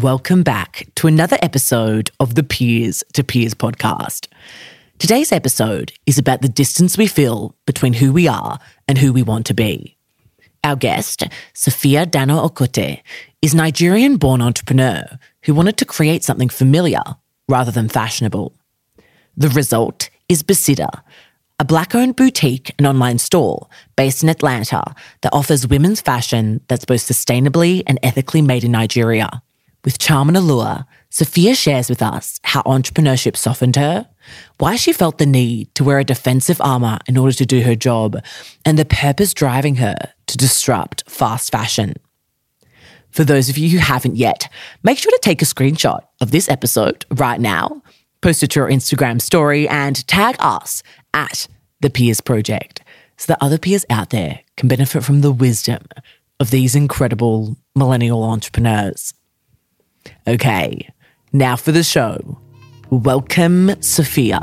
Welcome back to another episode of the Peers to Peers podcast. Today's episode is about the distance we feel between who we are and who we want to be. Our guest, Sophia Danner-Okotie, is a Nigerian born entrepreneur who wanted to create something familiar rather than fashionable. The result is Bessida, a black owned boutique and online store based in Atlanta that offers women's fashion that's both sustainably and ethically made in Nigeria. With charm and allure, Sophia shares with us how entrepreneurship softened her, why she felt the need to wear a defensive armor in order to do her job, and the purpose driving her to disrupt fast fashion. For those of you who haven't yet, make sure to take a screenshot of this episode right now, post it to your Instagram story, and tag us at the Peers Project so that other peers out there can benefit from the wisdom of these incredible millennial entrepreneurs. Okay, now for the show. Welcome, Sophia.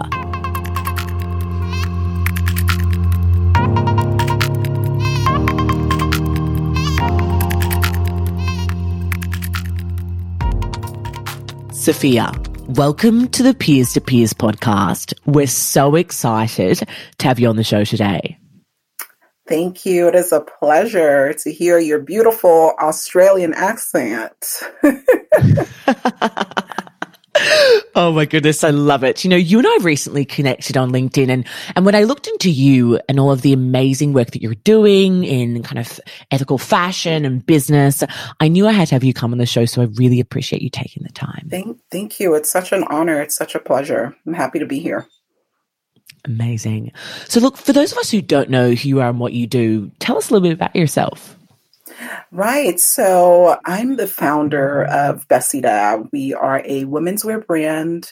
Sophia, welcome to the Peers to Peers podcast. We're so excited to have you on the show today. Thank you. It is a pleasure to hear your beautiful Australian accent. oh my goodness, I love it. You know, you and I recently connected on LinkedIn and and when I looked into you and all of the amazing work that you're doing in kind of ethical fashion and business, I knew I had to have you come on the show, so I really appreciate you taking the time. Thank thank you. It's such an honor. It's such a pleasure. I'm happy to be here. Amazing. So, look, for those of us who don't know who you are and what you do, tell us a little bit about yourself. Right. So, I'm the founder of Bessida. We are a women's wear brand,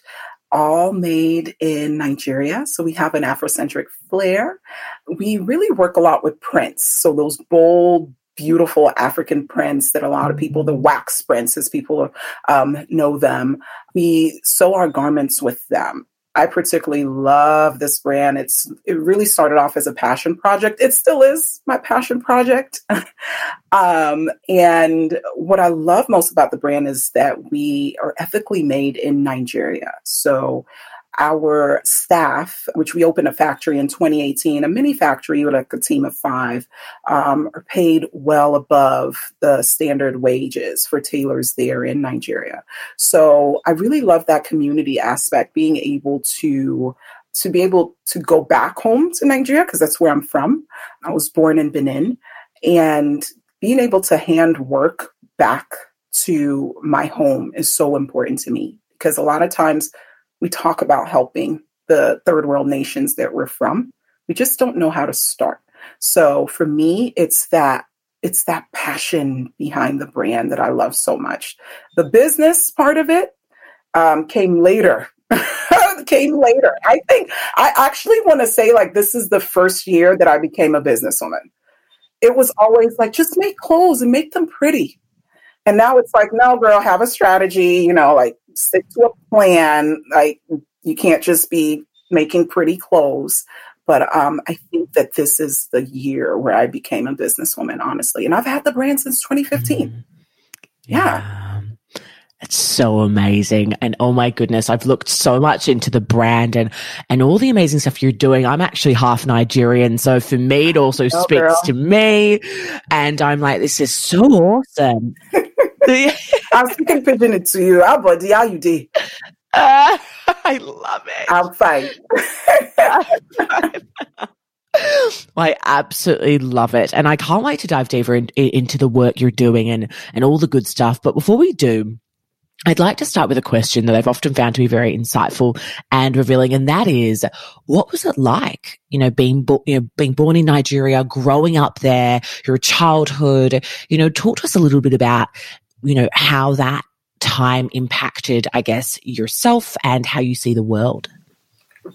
all made in Nigeria. So, we have an Afrocentric flair. We really work a lot with prints. So, those bold, beautiful African prints that a lot of people, the wax prints as people um, know them, we sew our garments with them. I particularly love this brand. It's it really started off as a passion project. It still is my passion project. um, and what I love most about the brand is that we are ethically made in Nigeria. So our staff, which we opened a factory in 2018, a mini factory with like a team of five, um, are paid well above the standard wages for tailors there in Nigeria. So I really love that community aspect, being able to to be able to go back home to Nigeria because that's where I'm from. I was born in Benin, and being able to hand work back to my home is so important to me because a lot of times we talk about helping the third world nations that we're from. We just don't know how to start. So for me, it's that it's that passion behind the brand that I love so much. The business part of it um, came later. came later. I think I actually want to say like this is the first year that I became a businesswoman. It was always like just make clothes and make them pretty. And now it's like, no, girl, have a strategy, you know, like stick to a plan. Like you can't just be making pretty clothes. But um, I think that this is the year where I became a businesswoman, honestly. And I've had the brand since 2015. Mm-hmm. Yeah. yeah. It's so amazing. And oh my goodness, I've looked so much into the brand and, and all the amazing stuff you're doing. I'm actually half Nigerian. So for me, it also oh, speaks girl. to me. And I'm like, this is so awesome. I'm speaking pidgin it to you. How about how you did? Uh, I love it. I'm fine. I absolutely love it. And I can't wait to dive deeper in, in, into the work you're doing and, and all the good stuff. But before we do, I'd like to start with a question that I've often found to be very insightful and revealing, and that is, what was it like, you know, being bo- you know, being born in Nigeria, growing up there, your childhood? You know, talk to us a little bit about, you know, how that time impacted, I guess, yourself and how you see the world.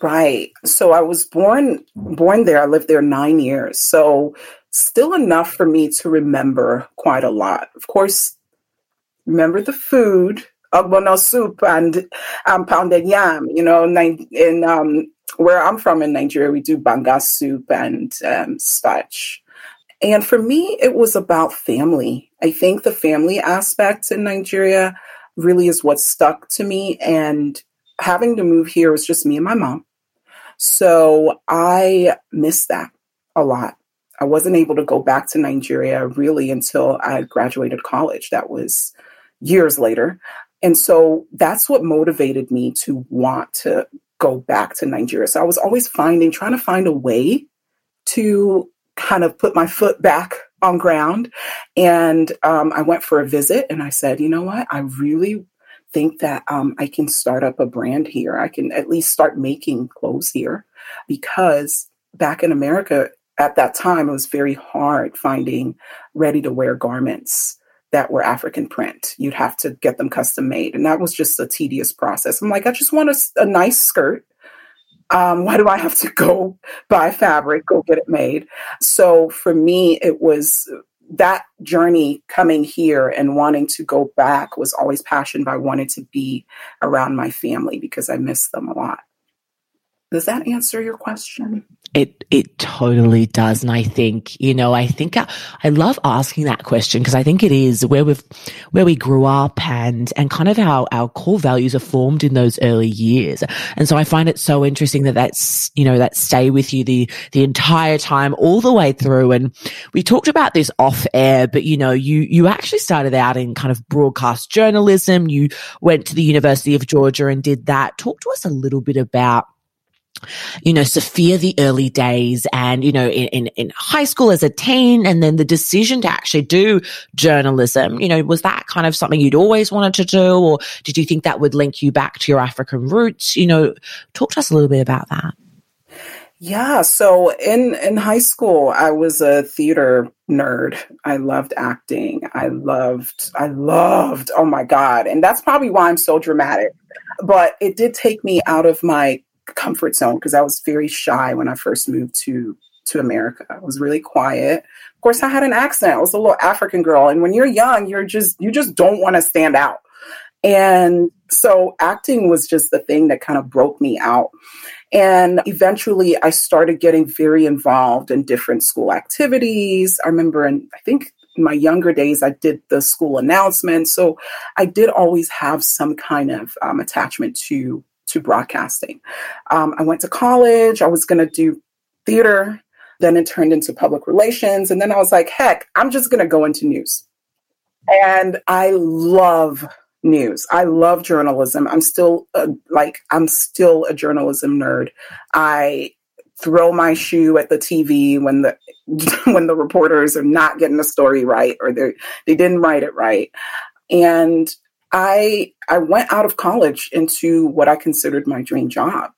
Right. So I was born born there. I lived there nine years. So still enough for me to remember quite a lot. Of course, remember the food, ogbono soup and um, pounded yam. You know, in um, where I'm from in Nigeria, we do banga soup and um. And for me, it was about family. I think the family aspect in Nigeria really is what stuck to me. And having to move here was just me and my mom. So I missed that a lot. I wasn't able to go back to Nigeria really until I graduated college. That was years later. And so that's what motivated me to want to go back to Nigeria. So I was always finding, trying to find a way to kind of put my foot back on ground. And um, I went for a visit and I said, you know what? I really think that um, I can start up a brand here. I can at least start making clothes here because back in America at that time, it was very hard finding ready to wear garments that were African print. You'd have to get them custom made. And that was just a tedious process. I'm like, I just want a, a nice skirt. Um, why do I have to go buy fabric, go get it made? So for me, it was that journey coming here and wanting to go back was always passion by wanting to be around my family because I miss them a lot. Does that answer your question? It it totally does, and I think you know I think I, I love asking that question because I think it is where we've where we grew up and and kind of how our core values are formed in those early years, and so I find it so interesting that that's you know that stay with you the the entire time all the way through. And we talked about this off air, but you know you you actually started out in kind of broadcast journalism. You went to the University of Georgia and did that. Talk to us a little bit about you know, Sophia the early days and, you know, in, in, in, high school as a teen and then the decision to actually do journalism, you know, was that kind of something you'd always wanted to do or did you think that would link you back to your African roots? You know, talk to us a little bit about that. Yeah, so in in high school I was a theater nerd. I loved acting. I loved I loved oh my god. And that's probably why I'm so dramatic. But it did take me out of my comfort zone because I was very shy when I first moved to to America. I was really quiet. Of course, I had an accent. I was a little African girl, and when you're young, you're just you just don't want to stand out. And so acting was just the thing that kind of broke me out. And eventually I started getting very involved in different school activities. I remember in I think in my younger days, I did the school announcement. So I did always have some kind of um, attachment to to broadcasting. Um, I went to college. I was going to do theater. Then it turned into public relations. And then I was like, heck, I'm just going to go into news. And I love news. I love journalism. I'm still a, like, I'm still a journalism nerd. I throw my shoe at the TV when the when the reporters are not getting the story right or they they didn't write it right. And I I went out of college into what I considered my dream job.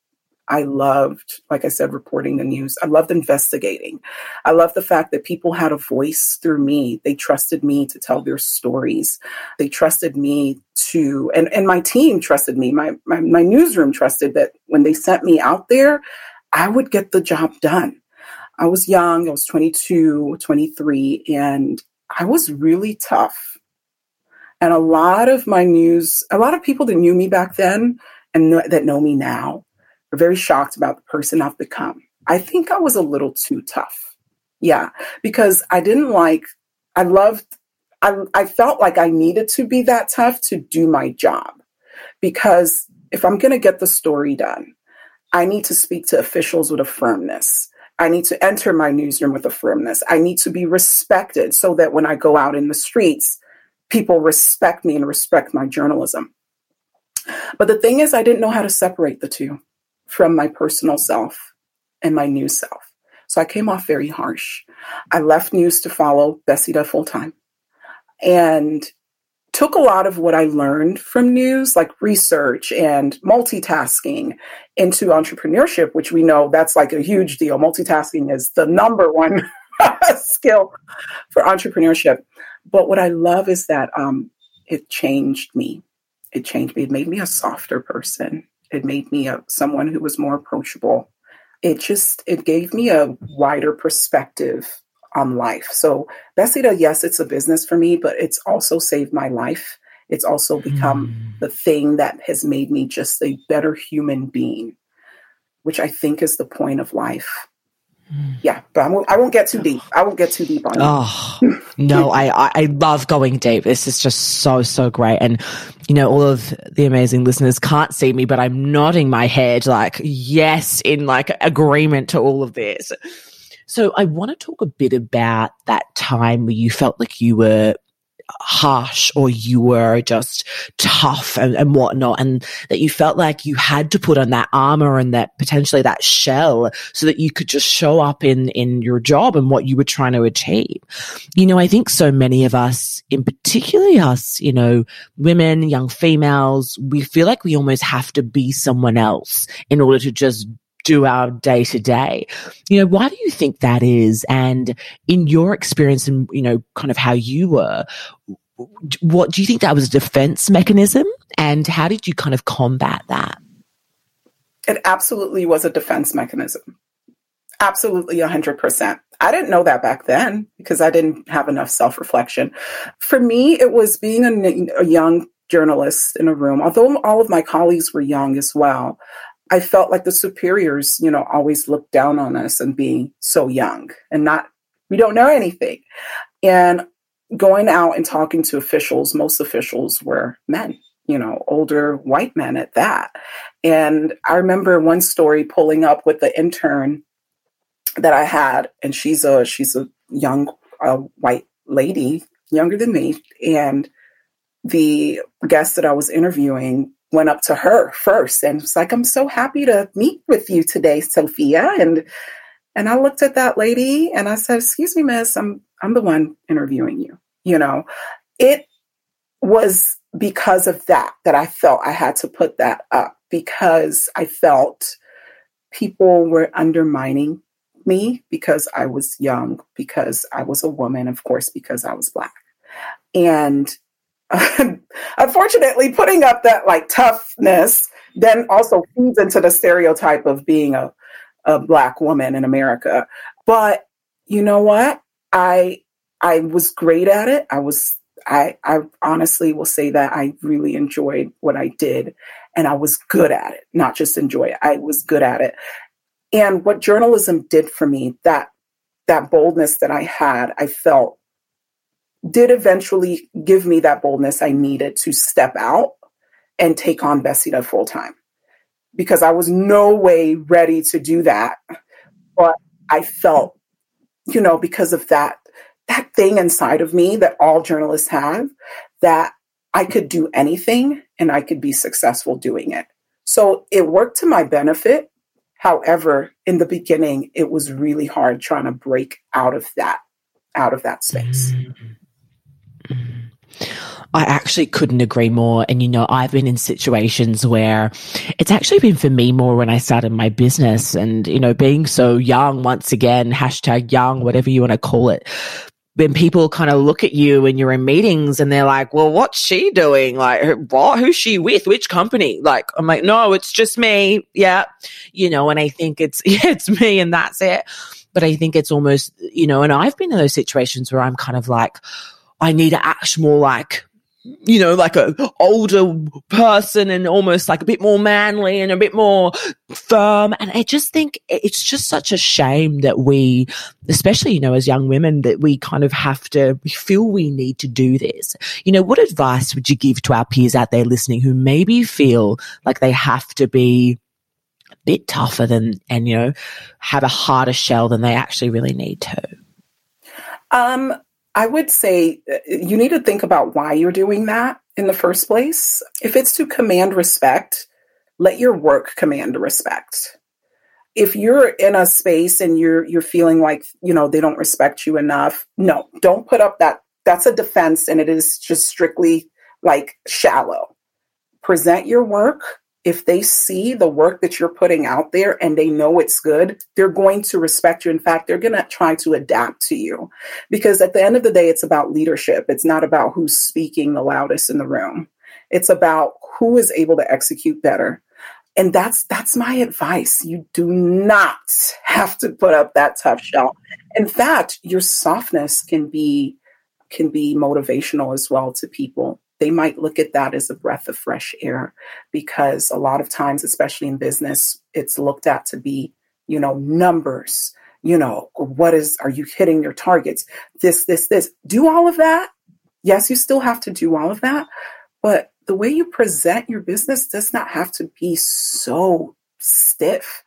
I loved, like I said, reporting the news. I loved investigating. I loved the fact that people had a voice through me. They trusted me to tell their stories. They trusted me to, and, and my team trusted me. My, my, my newsroom trusted that when they sent me out there, I would get the job done. I was young, I was 22, 23, and I was really tough and a lot of my news, a lot of people that knew me back then and that know me now are very shocked about the person I've become. I think I was a little too tough. Yeah, because I didn't like, I loved, I, I felt like I needed to be that tough to do my job. Because if I'm going to get the story done, I need to speak to officials with a firmness. I need to enter my newsroom with a firmness. I need to be respected so that when I go out in the streets, people respect me and respect my journalism. But the thing is, I didn't know how to separate the two from my personal self and my new self. So I came off very harsh. I left news to follow Bessida full time and took a lot of what I learned from news, like research and multitasking, into entrepreneurship, which we know that's like a huge deal. Multitasking is the number one skill for entrepreneurship. But what I love is that um, it changed me. It changed me. It made me a softer person. It made me a, someone who was more approachable. It just it gave me a wider perspective on life. So Bessida, yes, it's a business for me, but it's also saved my life. It's also become mm. the thing that has made me just a better human being, which I think is the point of life. Yeah, but I won't, I won't get too deep. I won't get too deep on it. oh, no, I, I love going deep. This is just so, so great. And, you know, all of the amazing listeners can't see me, but I'm nodding my head like, yes, in like agreement to all of this. So I want to talk a bit about that time where you felt like you were harsh or you were just tough and, and whatnot and that you felt like you had to put on that armor and that potentially that shell so that you could just show up in in your job and what you were trying to achieve. You know i think so many of us in particularly us you know women young females we feel like we almost have to be someone else in order to just do our day to day. You know, why do you think that is? And in your experience and, you know, kind of how you were, what do you think that was a defense mechanism? And how did you kind of combat that? It absolutely was a defense mechanism. Absolutely 100%. I didn't know that back then because I didn't have enough self reflection. For me, it was being a, a young journalist in a room, although all of my colleagues were young as well. I felt like the superiors, you know, always looked down on us and being so young and not, we don't know anything. And going out and talking to officials, most officials were men, you know, older white men at that. And I remember one story pulling up with the intern that I had, and she's a she's a young white lady, younger than me, and the guest that I was interviewing went up to her first and was like, I'm so happy to meet with you today, Sophia. And and I looked at that lady and I said, Excuse me, miss, I'm I'm the one interviewing you. You know, it was because of that that I felt I had to put that up because I felt people were undermining me because I was young, because I was a woman, of course, because I was black. And unfortunately, putting up that like toughness then also feeds into the stereotype of being a, a black woman in America. But you know what? I I was great at it. I was I I honestly will say that I really enjoyed what I did and I was good at it, not just enjoy it. I was good at it. And what journalism did for me, that that boldness that I had, I felt did eventually give me that boldness I needed to step out and take on Bessida full time because I was no way ready to do that. But I felt, you know, because of that, that thing inside of me that all journalists have, that I could do anything and I could be successful doing it. So it worked to my benefit. However, in the beginning, it was really hard trying to break out of that, out of that space. Mm-hmm. I actually couldn't agree more. And, you know, I've been in situations where it's actually been for me more when I started my business and, you know, being so young, once again, hashtag young, whatever you want to call it. When people kind of look at you and you're in meetings and they're like, well, what's she doing? Like, what? Who's she with? Which company? Like, I'm like, no, it's just me. Yeah. You know, and I think it's, yeah, it's me and that's it. But I think it's almost, you know, and I've been in those situations where I'm kind of like, I need to act more like you know, like a older person and almost like a bit more manly and a bit more firm. And I just think it's just such a shame that we, especially, you know, as young women, that we kind of have to, we feel we need to do this. You know, what advice would you give to our peers out there listening who maybe feel like they have to be a bit tougher than, and, you know, have a harder shell than they actually really need to? Um, I would say uh, you need to think about why you're doing that in the first place. If it's to command respect, let your work command respect. If you're in a space and you're you're feeling like, you know, they don't respect you enough, no, don't put up that that's a defense and it is just strictly like shallow. Present your work if they see the work that you're putting out there and they know it's good, they're going to respect you. In fact, they're going to try to adapt to you because at the end of the day, it's about leadership. It's not about who's speaking the loudest in the room. It's about who is able to execute better. And that's that's my advice. You do not have to put up that tough shell. In fact, your softness can be can be motivational as well to people they might look at that as a breath of fresh air because a lot of times, especially in business, it's looked at to be, you know, numbers, you know, what is, are you hitting your targets? This, this, this. Do all of that. Yes, you still have to do all of that. But the way you present your business does not have to be so stiff.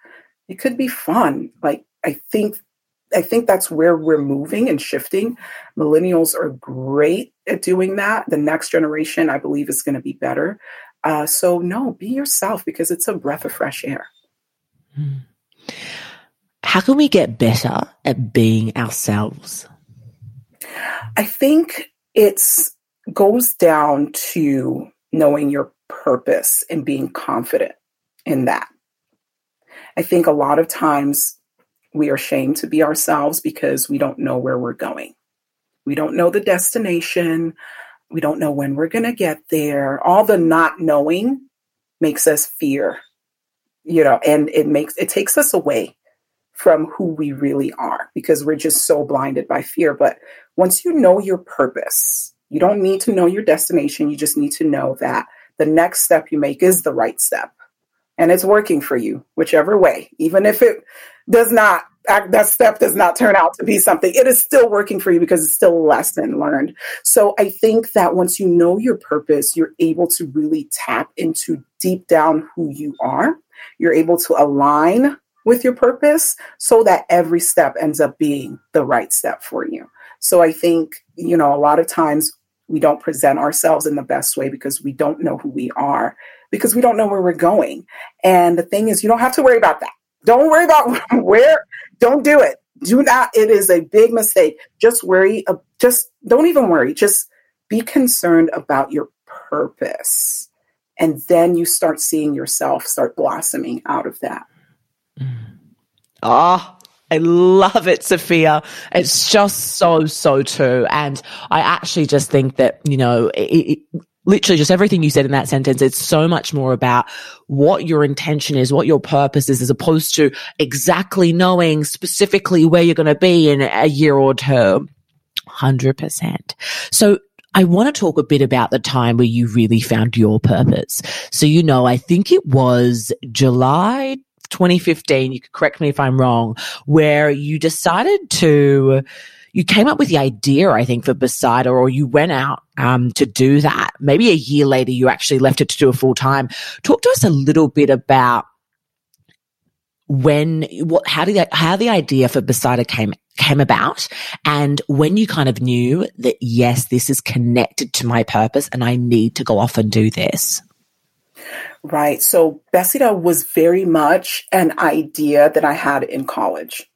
It could be fun. Like, I think I think that's where we're moving and shifting. Millennials are great at doing that. The next generation, I believe, is going to be better. Uh, so, no, be yourself because it's a breath of fresh air. Hmm. How can we get better at being ourselves? I think it's goes down to knowing your purpose and being confident in that. I think a lot of times we are ashamed to be ourselves because we don't know where we're going. We don't know the destination. We don't know when we're going to get there. All the not knowing makes us fear, you know, and it makes it takes us away from who we really are because we're just so blinded by fear. But once you know your purpose, you don't need to know your destination. You just need to know that the next step you make is the right step and it's working for you, whichever way, even if it does not that step does not turn out to be something it is still working for you because it's still a lesson learned. So i think that once you know your purpose you're able to really tap into deep down who you are. You're able to align with your purpose so that every step ends up being the right step for you. So i think you know a lot of times we don't present ourselves in the best way because we don't know who we are because we don't know where we're going and the thing is you don't have to worry about that don't worry about where, don't do it. Do not, it is a big mistake. Just worry, just don't even worry. Just be concerned about your purpose. And then you start seeing yourself start blossoming out of that. Ah, oh, I love it, Sophia. It's just so, so true. And I actually just think that, you know, it, it, literally just everything you said in that sentence. It's so much more about what your intention is, what your purpose is, as opposed to exactly knowing specifically where you're going to be in a year or two. 100%. So I want to talk a bit about the time where you really found your purpose. So, you know, I think it was July 2015. You could correct me if I'm wrong, where you decided to you came up with the idea, I think, for Bessida or you went out um, to do that. Maybe a year later, you actually left it to do a full time. Talk to us a little bit about when, what, how did that, how the idea for Bessida came came about and when you kind of knew that yes this is connected to my purpose and i need to go off and do this right so Bessida was very much an idea that i had in college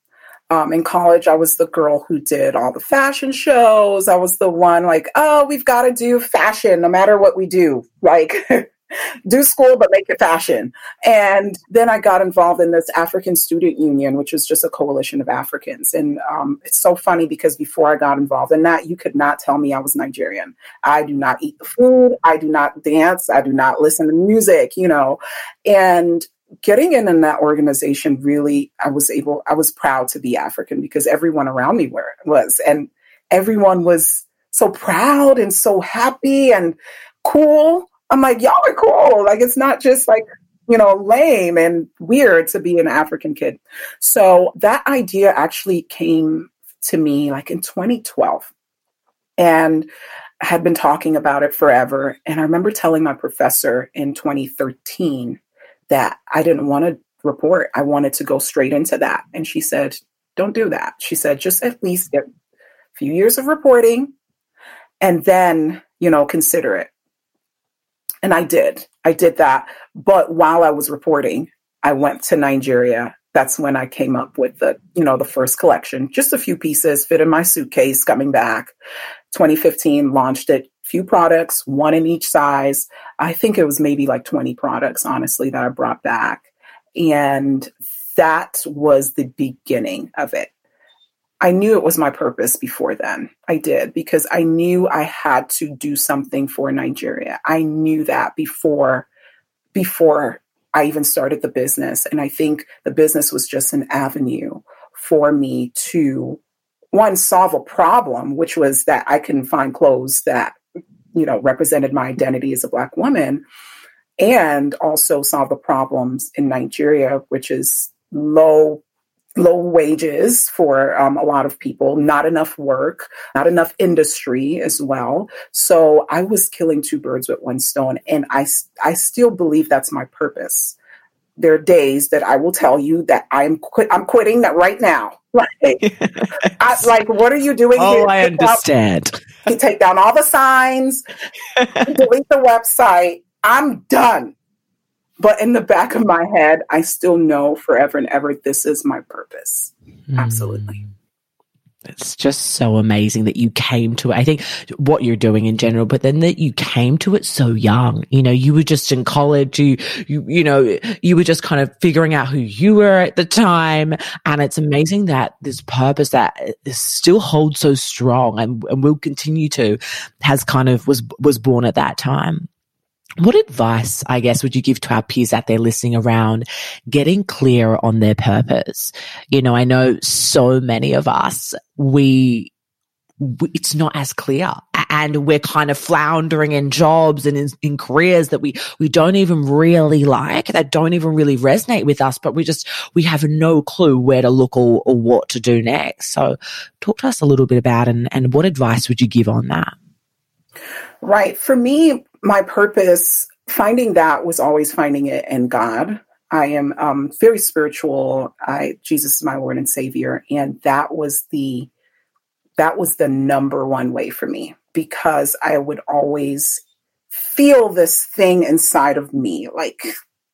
um, in college, I was the girl who did all the fashion shows. I was the one like, oh, we've got to do fashion no matter what we do. Like, do school, but make it fashion. And then I got involved in this African Student Union, which is just a coalition of Africans. And um, it's so funny because before I got involved in that, you could not tell me I was Nigerian. I do not eat the food. I do not dance. I do not listen to music, you know. And getting in in that organization really i was able i was proud to be african because everyone around me were was and everyone was so proud and so happy and cool i'm like y'all are cool like it's not just like you know lame and weird to be an african kid so that idea actually came to me like in 2012 and I had been talking about it forever and i remember telling my professor in 2013 that I didn't want to report. I wanted to go straight into that. And she said, don't do that. She said, just at least get a few years of reporting, and then, you know, consider it. And I did. I did that. But while I was reporting, I went to Nigeria. That's when I came up with the, you know, the first collection. Just a few pieces fit in my suitcase coming back. 2015 launched it, few products, one in each size. I think it was maybe like 20 products, honestly, that I brought back. And that was the beginning of it. I knew it was my purpose before then. I did because I knew I had to do something for Nigeria. I knew that before before I even started the business and I think the business was just an avenue for me to one solve a problem which was that I couldn't find clothes that you know represented my identity as a black woman and also solve the problems in Nigeria which is low low wages for um, a lot of people, not enough work, not enough industry as well. So I was killing two birds with one stone, and I I still believe that's my purpose. There are days that I will tell you that I'm quit. I'm quitting that right now. Like, I, like what are you doing oh, here? I understand. you take down all the signs, delete the website. I'm done. But in the back of my head, I still know forever and ever this is my purpose. Mm. Absolutely. It's just so amazing that you came to it. I think what you're doing in general, but then that you came to it so young. You know, you were just in college. You, you, you know, you were just kind of figuring out who you were at the time. And it's amazing that this purpose that still holds so strong and, and will continue to has kind of was, was born at that time. What advice, I guess, would you give to our peers out there listening around getting clear on their purpose? You know, I know so many of us, we, we it's not as clear and we're kind of floundering in jobs and in, in, careers that we we don't even really like that don't even really resonate with us but we just we have no clue where to look or, or what to do next. So talk to us a little bit about and and what advice would you give on that? Right. For me my purpose, finding that was always finding it in God. I am um, very spiritual. I Jesus is my Lord and Savior, and that was the that was the number one way for me because I would always feel this thing inside of me, like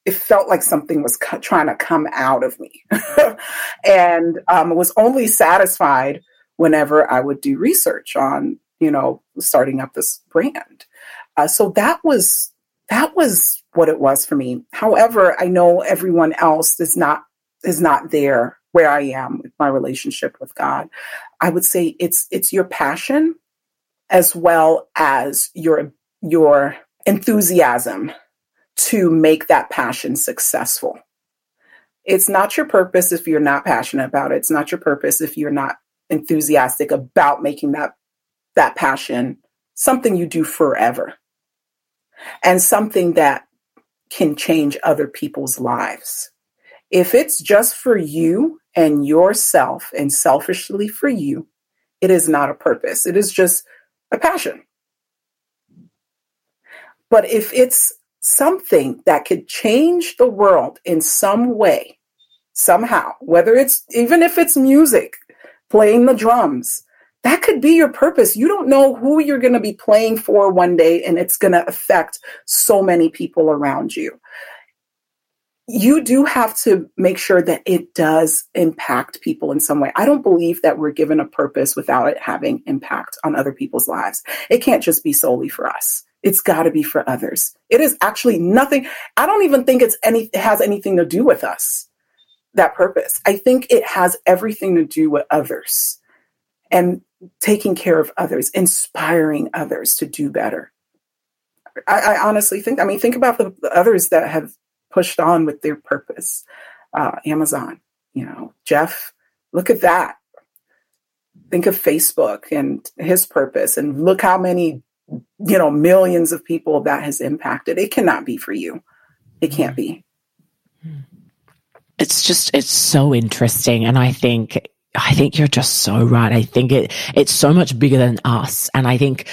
it felt like something was cu- trying to come out of me, and um, was only satisfied whenever I would do research on you know starting up this brand. Uh, so that was that was what it was for me. However, I know everyone else is not is not there where I am with my relationship with God. I would say it's it's your passion as well as your your enthusiasm to make that passion successful. It's not your purpose if you're not passionate about it. It's not your purpose if you're not enthusiastic about making that that passion something you do forever and something that can change other people's lives. If it's just for you and yourself and selfishly for you, it is not a purpose. It is just a passion. But if it's something that could change the world in some way, somehow, whether it's even if it's music, playing the drums, that could be your purpose. You don't know who you're going to be playing for one day, and it's going to affect so many people around you. You do have to make sure that it does impact people in some way. I don't believe that we're given a purpose without it having impact on other people's lives. It can't just be solely for us. It's got to be for others. It is actually nothing. I don't even think it's any it has anything to do with us. That purpose. I think it has everything to do with others. And taking care of others, inspiring others to do better. I, I honestly think, I mean, think about the, the, others that have pushed on with their purpose. Uh, Amazon, you know, Jeff, look at that. Think of Facebook and his purpose, and look how many, you know, millions of people that has impacted. It cannot be for you. It can't be. It's just, it's so interesting. And I think I think you're just so right. I think it it's so much bigger than us, and I think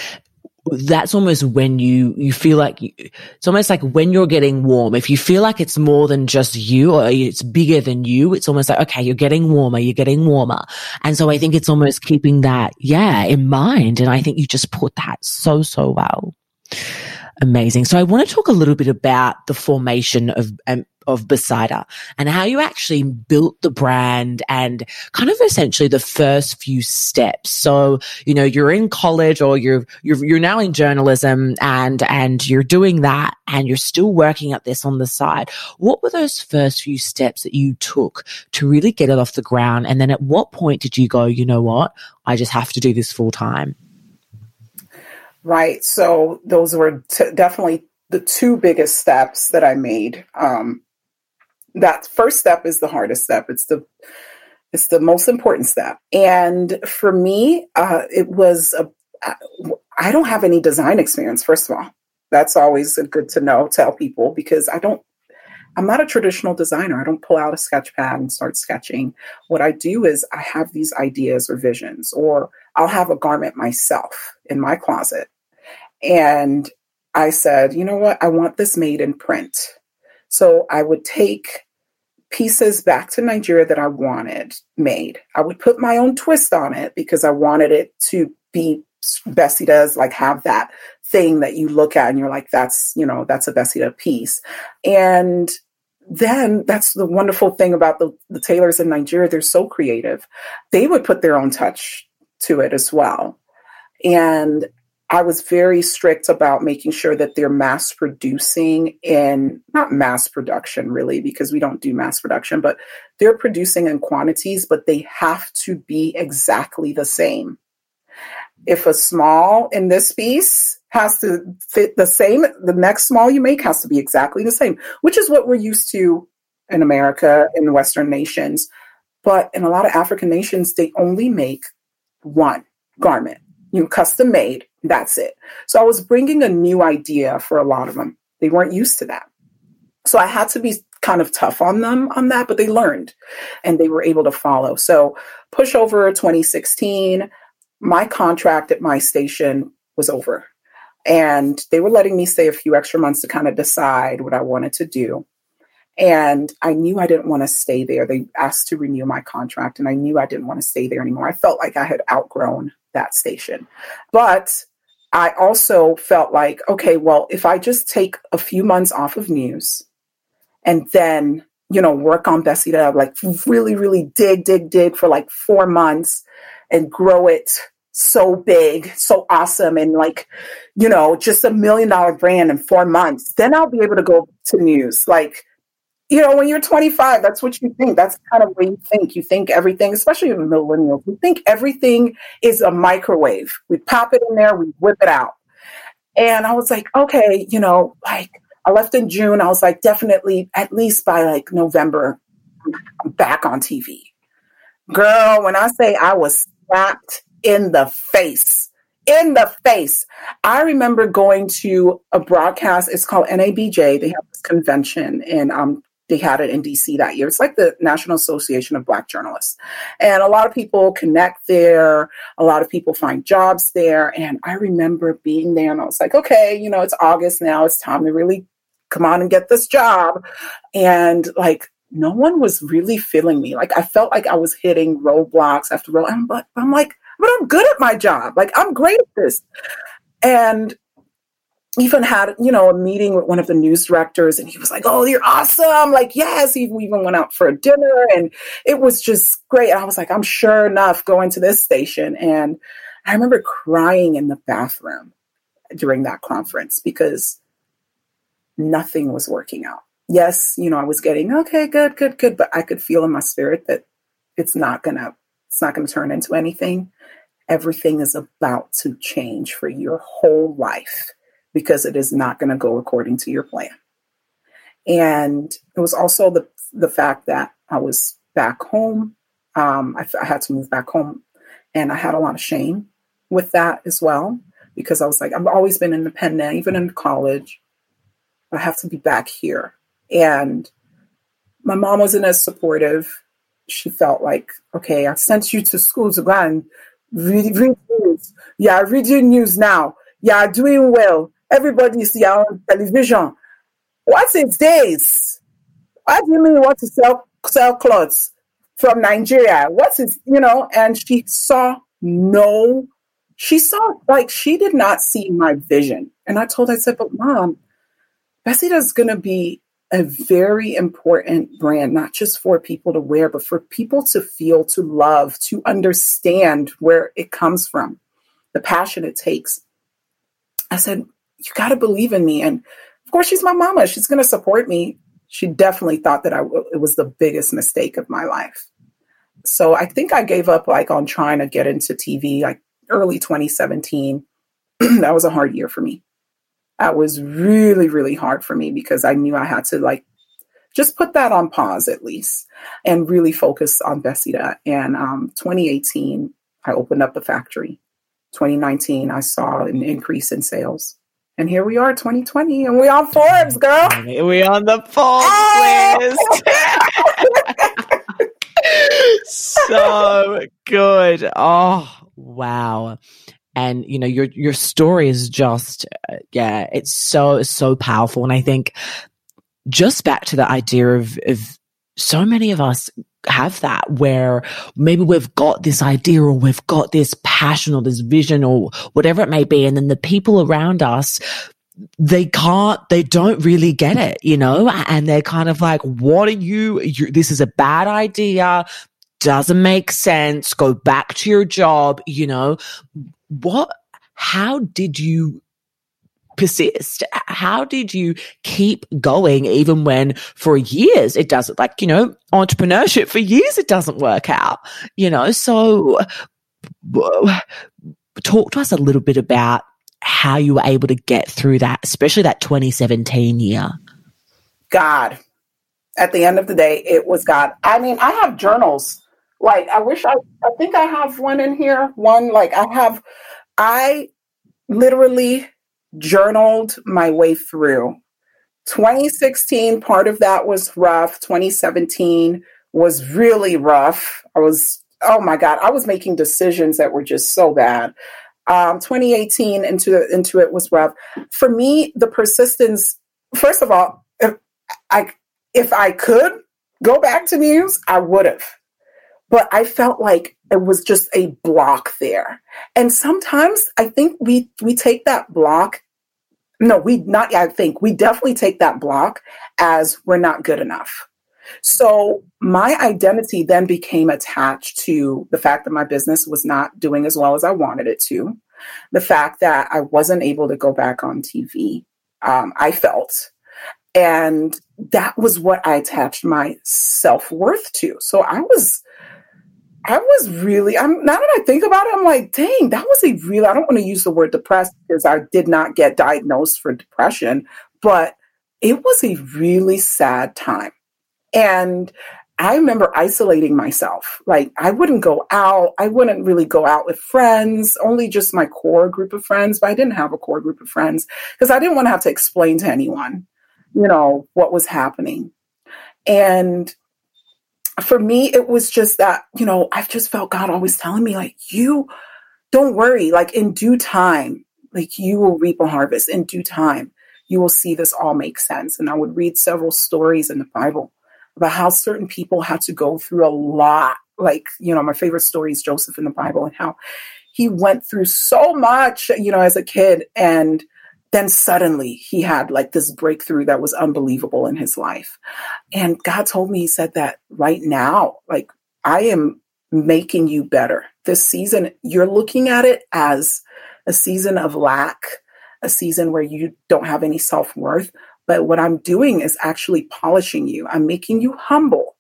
that's almost when you you feel like you, it's almost like when you're getting warm if you feel like it's more than just you or it's bigger than you it's almost like okay you're getting warmer you're getting warmer. And so i think it's almost keeping that yeah in mind. And i think you just put that so so well. Amazing. So i want to talk a little bit about the formation of um, of Bessida and how you actually built the brand and kind of essentially the first few steps. So, you know, you're in college or you're, you're, you're now in journalism and, and you're doing that and you're still working at this on the side. What were those first few steps that you took to really get it off the ground? And then at what point did you go, you know what? I just have to do this full time? Right. So those were t- definitely the two biggest steps that I made. Um, that first step is the hardest step. It's the it's the most important step. And for me, uh, it was a, I don't have any design experience. First of all, that's always good to know. Tell people because I don't. I'm not a traditional designer. I don't pull out a sketch pad and start sketching. What I do is I have these ideas or visions, or I'll have a garment myself in my closet. And I said, you know what? I want this made in print. So I would take pieces back to Nigeria that I wanted made. I would put my own twist on it because I wanted it to be Bessie does, like have that thing that you look at and you're like, that's, you know, that's a Bessida piece. And then that's the wonderful thing about the, the tailors in Nigeria. They're so creative. They would put their own touch to it as well. And I was very strict about making sure that they're mass producing in not mass production really, because we don't do mass production, but they're producing in quantities, but they have to be exactly the same. If a small in this piece has to fit the same, the next small you make has to be exactly the same, which is what we're used to in America, in Western nations. But in a lot of African nations, they only make one garment you custom made. That's it. So I was bringing a new idea for a lot of them. They weren't used to that. So I had to be kind of tough on them on that, but they learned and they were able to follow. So pushover 2016, my contract at my station was over. And they were letting me stay a few extra months to kind of decide what I wanted to do. And I knew I didn't want to stay there. They asked to renew my contract, and I knew I didn't want to stay there anymore. I felt like I had outgrown that station. But I also felt like, okay, well, if I just take a few months off of news and then, you know, work on Bessie Bessida, like really, really dig, dig, dig for like four months and grow it so big, so awesome, and like, you know, just a million dollar brand in four months, then I'll be able to go to news. Like, you know, when you're 25, that's what you think. That's kind of what you think. You think everything, especially in millennials, we think everything is a microwave. We pop it in there, we whip it out. And I was like, okay, you know, like I left in June. I was like, definitely at least by like November, I'm back on TV. Girl, when I say I was slapped in the face, in the face. I remember going to a broadcast. It's called NABJ. They have this convention in um, they had it in DC that year. It's like the National Association of Black Journalists. And a lot of people connect there, a lot of people find jobs there. And I remember being there and I was like, okay, you know, it's August now, it's time to really come on and get this job. And like, no one was really feeling me. Like, I felt like I was hitting roadblocks after road. I'm, I'm like, but I'm good at my job. Like, I'm great at this. And even had you know a meeting with one of the news directors and he was like oh you're awesome. Like yes he, even went out for a dinner and it was just great. And i was like i'm sure enough going to this station. And i remember crying in the bathroom during that conference because nothing was working out. Yes you know i was getting okay good good good but i could feel in my spirit that it's not gonna it's not gonna turn into anything. Everything is about to change for your whole life because it is not going to go according to your plan. And it was also the the fact that I was back home. Um, I, I had to move back home, and I had a lot of shame with that as well because I was like, I've always been independent, even in college. I have to be back here, and my mom wasn't as supportive. She felt like, okay, I sent you to school to go and read, read news. Yeah, read your news now are doing well. Everybody is on television. What's its days? What do you mean you want to sell sell clothes from Nigeria? What's it, you know? And she saw no, she saw like she did not see my vision. And I told her, I said, but mom, Bessida's gonna be a very important brand, not just for people to wear, but for people to feel, to love, to understand where it comes from, the passion it takes. I said, You got to believe in me. And of course, she's my mama. She's going to support me. She definitely thought that I, it was the biggest mistake of my life. So I think I gave up like on trying to get into TV like early 2017. that was a hard year for me that was really, really hard for me because I knew I had to like just put that on pause at least and really focus on Bessida. And um, 2018, I opened up the factory. 2019, I saw an increase in sales. And here we are, 2020, and we on Forbes, girl. We on the Forbes list. so good. Oh, wow and you know your your story is just uh, yeah it's so so powerful and i think just back to the idea of of so many of us have that where maybe we've got this idea or we've got this passion or this vision or whatever it may be and then the people around us they can't they don't really get it you know? And they're kind of like what are you, you this is a bad idea doesn't make sense go back to your job you know? What, how did you persist? How did you keep going even when for years it doesn't like, you know, entrepreneurship for years it doesn't work out, you know? So talk to us a little bit about how you were able to get through that, especially that 2017 year. God. At the end of the day, it was God. I mean, I have journals like I wish I I think I have one in here. One like I have I literally journaled my way through. 2016 part of that was rough. 2017 was really rough. I was oh my god, I was making decisions that were just so bad. Um, 2018 into into it was rough. For me, the persistence. First of all, if I if I could go back to Muse, I would have but I felt like it was just a block there. And sometimes I think we we take that block no, we not I think we definitely take that block as we're not good enough. So my identity then became attached to the fact that my business was not doing as well as I wanted it to, the fact that I wasn't able to go back on TV. Um, I felt, and that was what I attached my self worth to. So I was I was really, I'm now that I think about it, I'm like, dang, that was a real, I don't want to use the word depressed because I did not get diagnosed for depression, but it was a really sad time. And I remember isolating myself. Like I wouldn't go out. I wouldn't really go out with friends, only just my core group of friends, but I didn't have a core group of friends because I didn't want to have to explain to anyone, you know, what was happening. And for me, it was just that, you know, I've just felt God always telling me, like, you don't worry, like, in due time, like, you will reap a harvest in due time. You will see this all make sense. And I would read several stories in the Bible about how certain people had to go through a lot. Like, you know, my favorite story is Joseph in the Bible and how he went through so much, you know, as a kid. And then suddenly he had like this breakthrough that was unbelievable in his life. And God told me, He said that right now, like I am making you better. This season, you're looking at it as a season of lack, a season where you don't have any self worth. But what I'm doing is actually polishing you. I'm making you humble.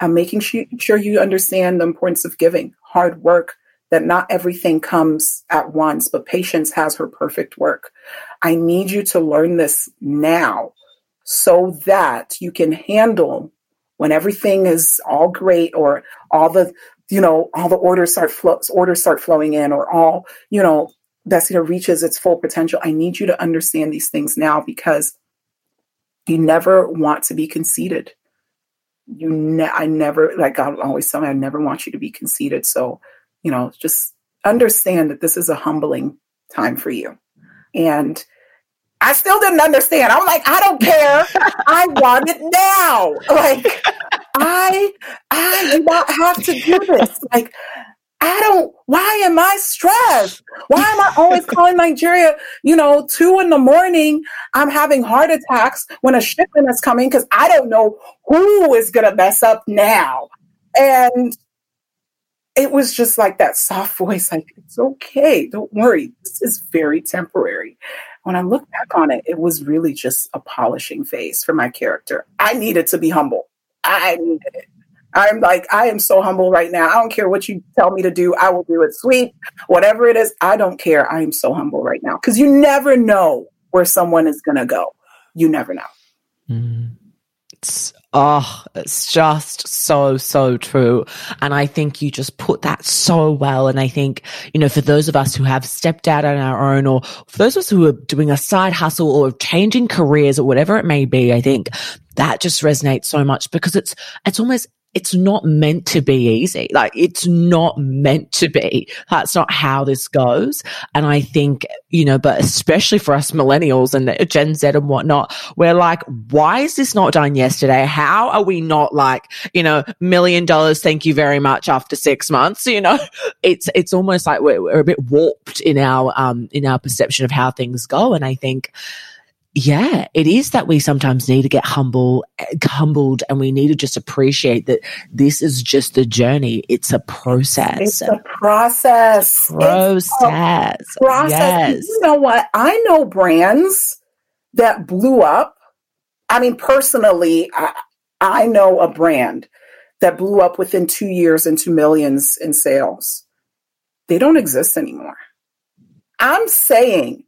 I'm making sure you understand the importance of giving, hard work, that not everything comes at once, but patience has her perfect work. I need you to learn this now so that you can handle when everything is all great or all the you know all the orders start orders start flowing in or all you know know reaches its full potential. I need you to understand these things now because you never want to be conceited. You ne- i never like god always tell me i never want you to be conceited. So you know, just understand that this is a humbling time for you. And I still didn't understand. I'm like, I don't care. I want it now. Like, I I do not have to do this. Like, I don't, why am I stressed? Why am I always calling Nigeria, you know, two in the morning? I'm having heart attacks when a shipment is coming because I don't know who is going to mess up now. And it was just like that soft voice, like, it's okay. Don't worry. This is very temporary. When I look back on it, it was really just a polishing phase for my character. I needed to be humble. I needed it. I'm like, I am so humble right now. I don't care what you tell me to do. I will do it sweet, whatever it is. I don't care. I am so humble right now because you never know where someone is going to go. You never know. Mm. It's, oh, it's just so, so true. And I think you just put that so well. And I think, you know, for those of us who have stepped out on our own or for those of us who are doing a side hustle or changing careers or whatever it may be, I think that just resonates so much because it's, it's almost it's not meant to be easy. Like it's not meant to be. That's not how this goes. And I think, you know, but especially for us millennials and Gen Z and whatnot, we're like, why is this not done yesterday? How are we not like, you know, million dollars? Thank you very much after six months. You know, it's, it's almost like we're, we're a bit warped in our, um, in our perception of how things go. And I think, yeah, it is that we sometimes need to get humble, humbled, and we need to just appreciate that this is just a journey. It's a process. It's a process. Process. A process. Yes. You know what? I know brands that blew up. I mean, personally, I, I know a brand that blew up within two years into millions in sales. They don't exist anymore. I'm saying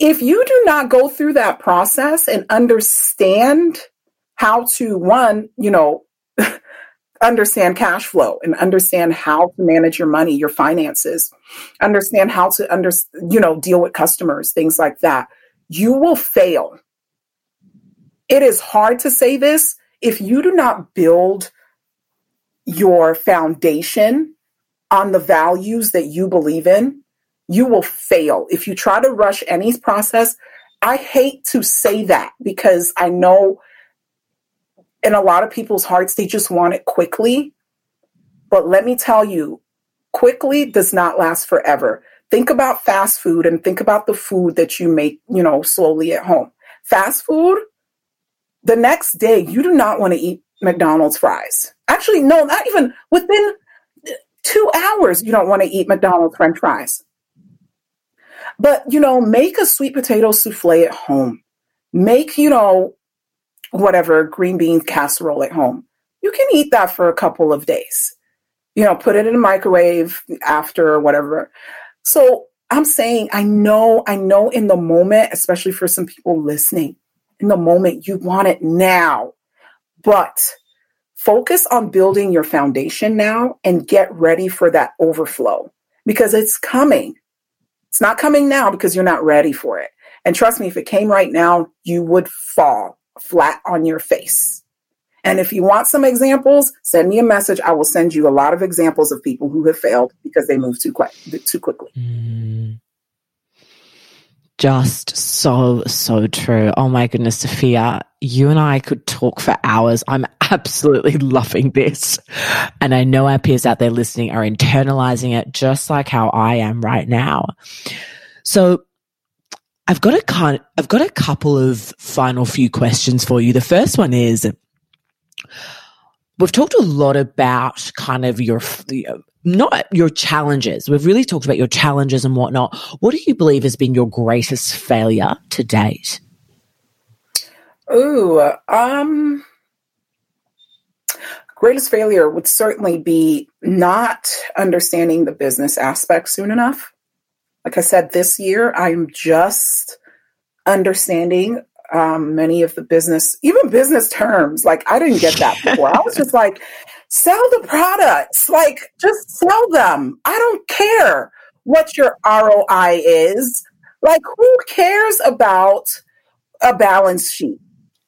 if you do not go through that process and understand how to one, you know, understand cash flow and understand how to manage your money, your finances, understand how to under, you know, deal with customers, things like that, you will fail. It is hard to say this if you do not build your foundation on the values that you believe in you will fail. If you try to rush any process, I hate to say that because I know in a lot of people's hearts, they just want it quickly. But let me tell you, quickly does not last forever. Think about fast food and think about the food that you make, you know, slowly at home. Fast food, the next day, you do not want to eat McDonald's fries. Actually, no, not even within two hours, you don't want to eat McDonald's french fries. But, you know, make a sweet potato souffle at home. Make, you know, whatever green bean casserole at home. You can eat that for a couple of days. You know, put it in a microwave after or whatever. So I'm saying, I know, I know in the moment, especially for some people listening, in the moment, you want it now. But focus on building your foundation now and get ready for that overflow because it's coming. It's not coming now because you're not ready for it. And trust me, if it came right now, you would fall flat on your face. And if you want some examples, send me a message. I will send you a lot of examples of people who have failed because they moved too quick, too quickly. Mm. Just so, so true. Oh my goodness, Sophia, you and I could talk for hours. I'm absolutely loving this. And I know our peers out there listening are internalizing it just like how I am right now. So I've got a kind, I've got a couple of final few questions for you. The first one is, we've talked a lot about kind of your not your challenges. We've really talked about your challenges and whatnot. What do you believe has been your greatest failure to date? Ooh, um, greatest failure would certainly be not understanding the business aspect soon enough. Like I said, this year I'm just understanding um, many of the business, even business terms. Like I didn't get that before. I was just like, sell the products, like just sell them. I don't care what your ROI is. Like who cares about a balance sheet?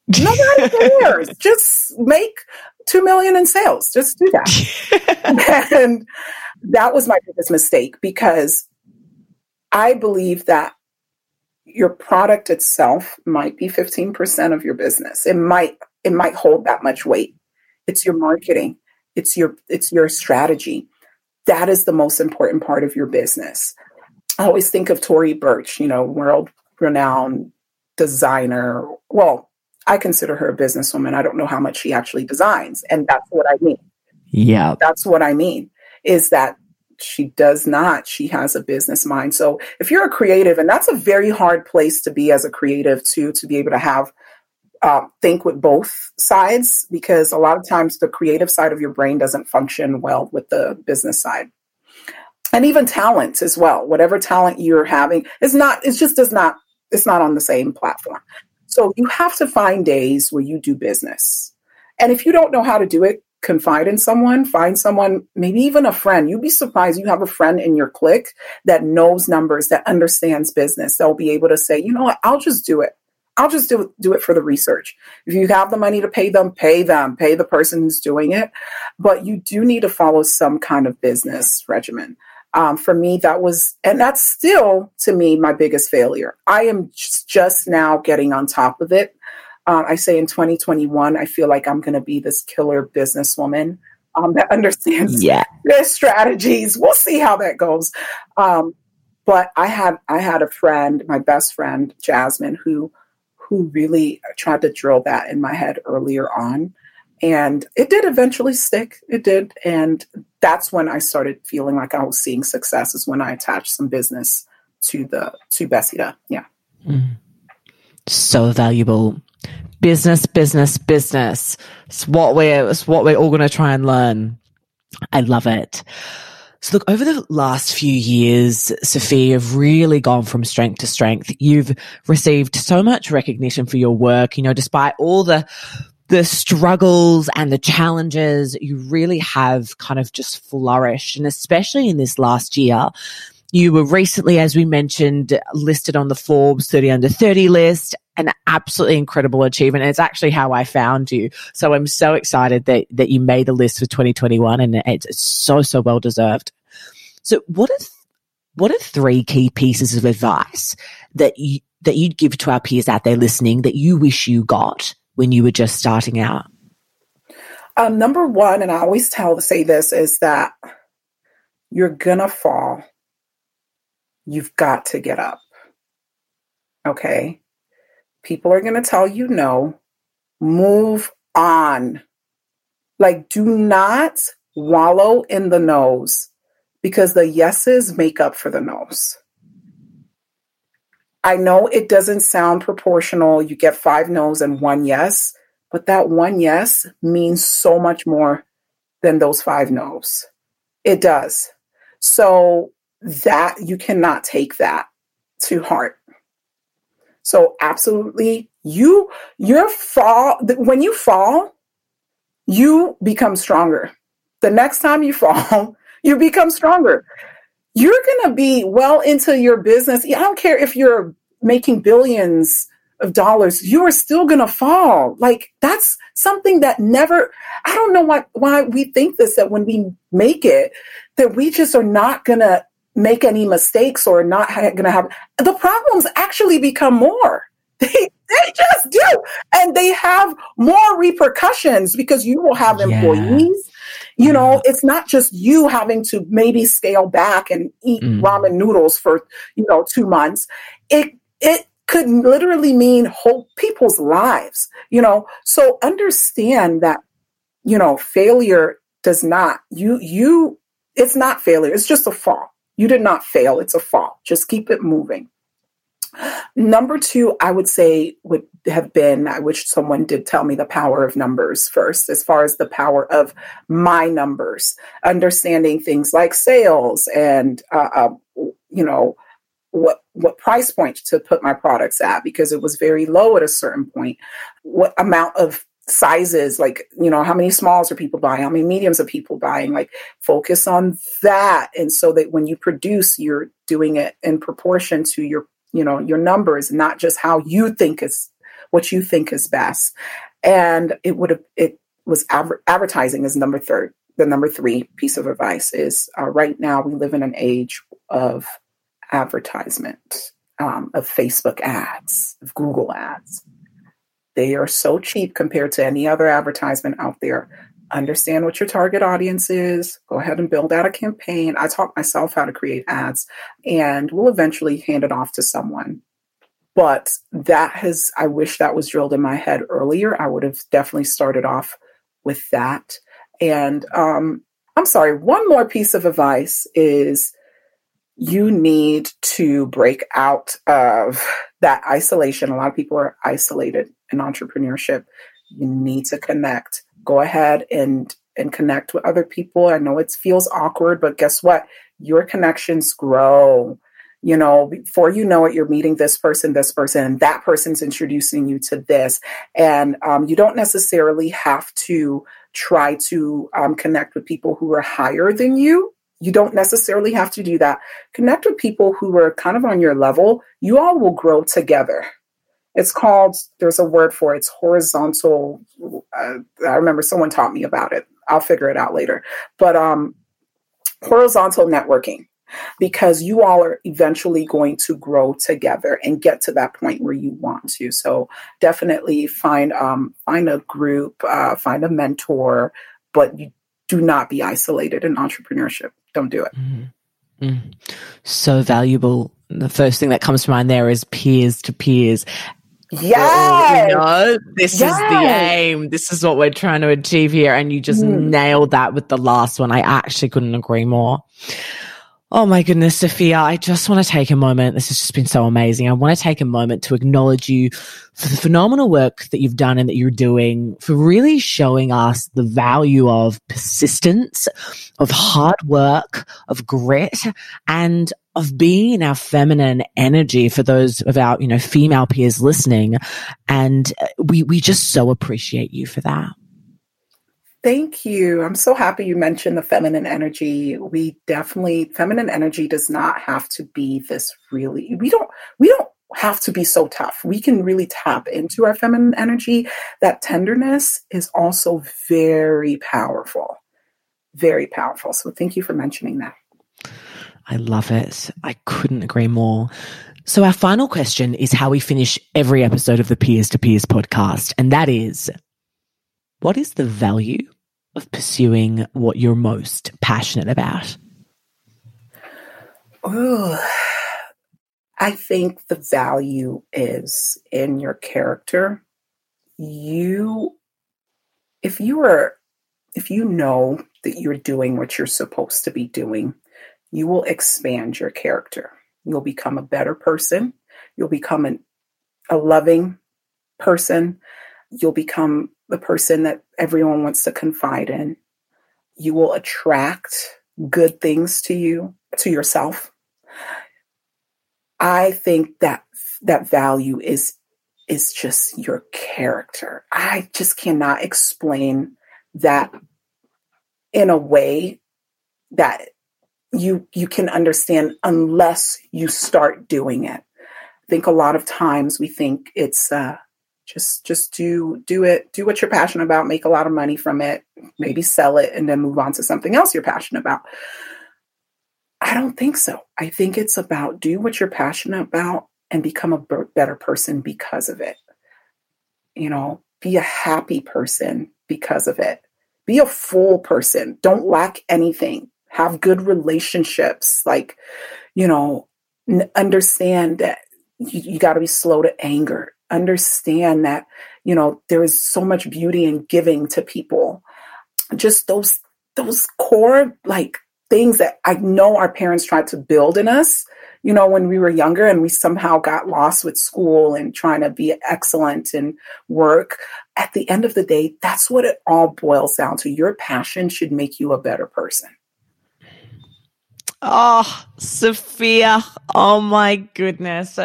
Nobody cares. just make two million in sales. Just do that. and that was my biggest mistake because I believe that your product itself might be 15% of your business. It might it might hold that much weight. It's your marketing. It's your it's your strategy. That is the most important part of your business. I always think of Tory Burch, you know, world renowned designer. Well, I consider her a businesswoman. I don't know how much she actually designs. And that's what I mean. Yeah. That's what I mean is that she does not. She has a business mind. So if you're a creative, and that's a very hard place to be as a creative too, to be able to have uh, think with both sides, because a lot of times the creative side of your brain doesn't function well with the business side. And even talent as well. Whatever talent you're having is not, it just does not, it's not on the same platform. So you have to find days where you do business. And if you don't know how to do it, confide in someone, find someone, maybe even a friend. You'd be surprised you have a friend in your clique that knows numbers, that understands business. They'll be able to say, you know what, I'll just do it. I'll just do it, do it for the research. If you have the money to pay them, pay them, pay the person who's doing it. But you do need to follow some kind of business regimen. Um, for me, that was, and that's still to me my biggest failure. I am just, just now getting on top of it. Uh, I say in 2021, I feel like I'm going to be this killer businesswoman um, that understands yeah. their strategies. We'll see how that goes. Um, but I had I had a friend, my best friend Jasmine, who who really tried to drill that in my head earlier on, and it did eventually stick. It did, and that's when I started feeling like I was seeing success. Is when I attached some business to the to Bessida. Yeah, mm. so valuable business, business, business. It's what we're, it's what we're all to try and learn. I love it. So look, over the last few years, Sophie, you've really gone from strength to strength. You've received so much recognition for your work, you know, despite all the, the struggles and the challenges, you really have kind of just flourished. And especially in this last year, you were recently, as we mentioned, listed on the Forbes 30 under 30 list, an absolutely incredible achievement. And it's actually how I found you. So I'm so excited that, that you made the list for 2021 and it's, so, so well deserved. So what are, what are three key pieces of advice that you, that you'd give to our peers out there listening that you wish you got when you were just starting out? Um, number one, and I always tell say this is that you're gonna fall You've got to get up. Okay. People are going to tell you no. Move on. Like, do not wallow in the no's because the yeses make up for the no's. I know it doesn't sound proportional. You get five no's and one yes, but that one yes means so much more than those five no's. It does. So that you cannot take that to heart. So absolutely, you your fall when you fall, you become stronger. The next time you fall, you become stronger. You're going to be well into your business. I don't care if you're making billions of dollars, you are still going to fall. Like that's something that never I don't know why why we think this that when we make it that we just are not going to make any mistakes or not ha- going to have the problems actually become more. They, they just do. And they have more repercussions because you will have employees. Yeah. you know it's not just you having to maybe scale back and eat mm. ramen noodles for you know two months. It it could literally mean whole people's lives you know? So understand that you know failure does not you you it's not failure. It's just a fall you did not fail. It's a fall. Just keep it moving. Number two, I would say would have been, I wish someone did tell me the power of numbers first, as far as the power of my numbers, understanding things like sales and, uh, uh, you know, what what price point to put my products at because it was very low at a certain point. What amount of sizes like you know how many smalls are people buying? How many mediums are people buying? Like focus on that. And so that when you produce you're doing it in proportion to your you know your numbers not just how you think is what you think is best. And it would have it was adver- advertising is number third the number three piece of advice is uh, right now we live in an age of advertisement um, of Facebook ads, of Google ads. They are so cheap compared to any other advertisement out there. Understand what your target audience is. Go ahead and build out a campaign. I taught myself how to create ads and we'll eventually hand it off to someone. But that has, I wish that was drilled in my head earlier. I would have definitely started off with that. And um, I'm sorry, one more piece of advice is you need to break out of that isolation. A lot of people are isolated entrepreneurship. You need to connect. Go ahead and and connect with other people. I know it feels awkward, but guess what? Your connections grow. You know, before you know it, you're meeting this person, this person, and that person's introducing you to this. And um, you don't necessarily have to try to um, connect with people who are higher than you. You don't necessarily have to do that. Connect with people who are kind of on your level. You all will grow together. It's called, there's a word for it, it's horizontal. Uh, I remember someone taught me about it. I'll figure it out later. But um, horizontal networking because you all are eventually going to grow together and get to that point where you want to. So definitely find um, find a group, uh, find a mentor, but you do not be isolated in entrepreneurship. Don't do it. Mm-hmm. Mm. So valuable. The first thing that comes to mind there is peers to peers. Yeah, you know, this yes. is the aim. This is what we're trying to achieve here. And you just mm. nailed that with the last one. I actually couldn't agree more. Oh my goodness, Sophia, I just want to take a moment. This has just been so amazing. I want to take a moment to acknowledge you for the phenomenal work that you've done and that you're doing, for really showing us the value of persistence, of hard work, of grit, and of being in our feminine energy for those of our, you know, female peers listening. And uh, we, we just so appreciate you for that. Thank you. I'm so happy you mentioned the feminine energy. We definitely feminine energy does not have to be this really we don't we don't have to be so tough. We can really tap into our feminine energy. That tenderness is also very powerful. Very powerful. So thank you for mentioning that. I love it. I couldn't agree more. So our final question is how we finish every episode of the Peers to Peers podcast. And that is, what is the value of pursuing what you're most passionate about? Oh, I think the value is in your character. You, if you are, if you know that you're doing what you're supposed to be doing, you will expand your character. You'll become a better person. You'll become an, a loving person. You'll become the person that everyone wants to confide in. You will attract good things to you, to yourself. I think that that value is is just your character. I just cannot explain that in a way that you you can understand unless you start doing it. I think a lot of times we think it's uh, just just do do it. Do what you're passionate about. Make a lot of money from it. Maybe sell it and then move on to something else you're passionate about. I don't think so. I think it's about do what you're passionate about and become a better person because of it. You know be a happy person because of it. Be a full person. Don't lack anything. Have good relationships. Like you know understand that you, you got to be slow to anger understand that, you know, there is so much beauty in giving to people. Just those those core like things that I know our parents tried to build in us, you know, when we were younger and we somehow got lost with school and trying to be excellent in work. At the end of the day, that's what it all boils down to. Your passion should make you a better person. Oh, Sophia. Oh my goodness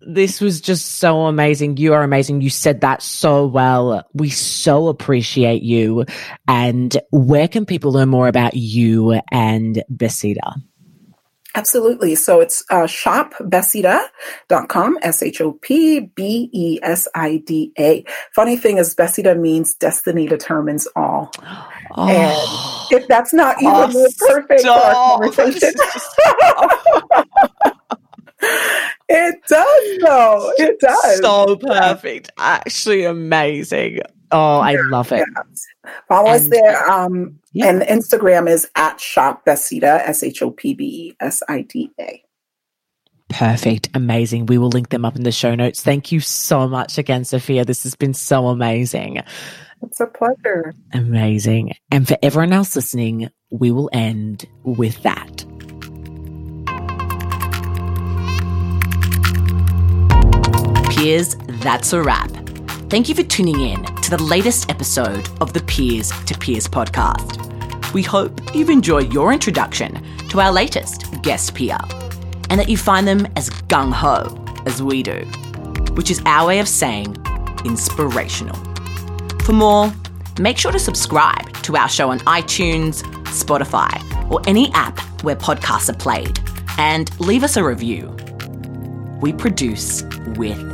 this was just so amazing. You are amazing. You said that so well. We so appreciate you. And where can people learn more about you and Besida? Absolutely. So it's uh, shopbesida.com, S H O P B E S I D A. Funny thing is, Besida means destiny determines all. Oh, and if that's not even oh, perfect for our conversation. It does, though. It does. So perfect. Actually, amazing. Oh, I love it. Follow us there. Um, yeah. And Instagram is at Shop Besida, S H O P B S I D A. Perfect. Amazing. We will link them up in the show notes. Thank you so much again, Sophia. This has been so amazing. It's a pleasure. Amazing. And for everyone else listening, we will end with that. Peers, that's a wrap. Thank you for tuning in to the latest episode of the Peers to Peers podcast. We hope you've enjoyed your introduction to our latest guest peer and that you find them as gung ho as we do, which is our way of saying inspirational. For more, make sure to subscribe to our show on iTunes, Spotify, or any app where podcasts are played, and leave us a review. We produce with